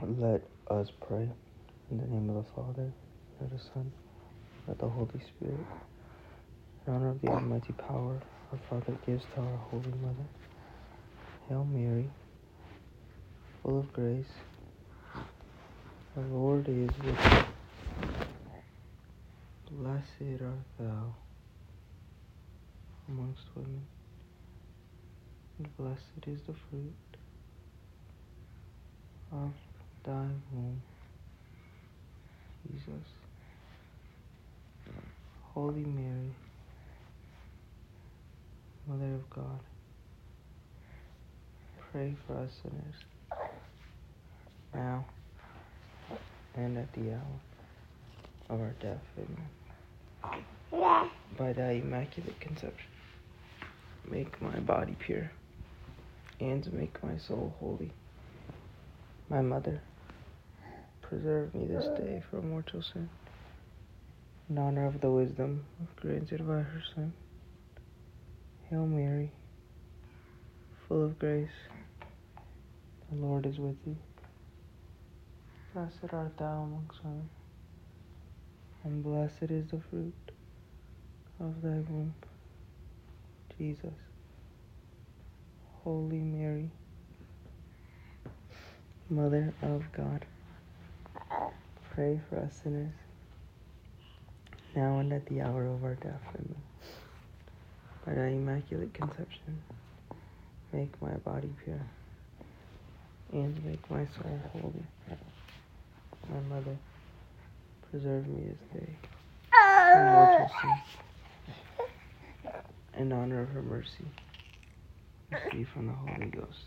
Let us pray. In the name of the Father, and of the Son, and of the Holy Spirit. In honor of the Almighty power our Father gives to our Holy Mother. Hail Mary, full of grace, the Lord is with thee. Blessed art thou amongst women, and blessed is the fruit of thy womb, Jesus. Holy Mary, Mother of God, pray for us sinners, now and at the hour of our death. Amen. By thy immaculate conception, make my body pure, and make my soul holy. My mother, preserve me this day from mortal sin, in honor of the wisdom granted by her Son. Hail Mary, full of grace, the Lord is with thee. Blessed art thou amongst women, and blessed is the fruit of thy womb, Jesus. Holy Mary, Mother of God, pray for us sinners, now and at the hour of our death. Amen. By thy immaculate conception, make my body pure, and make my soul holy. My mother, preserve me this day in honor of her mercy, receive from the Holy Ghost.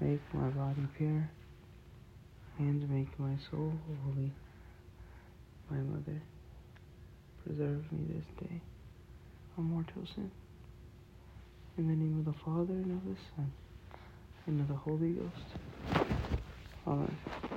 make my body pure, and make my soul holy. My mother, preserve me this day from mortal sin. In the name of the Father, and of the Son, and of the Holy Ghost. Amen.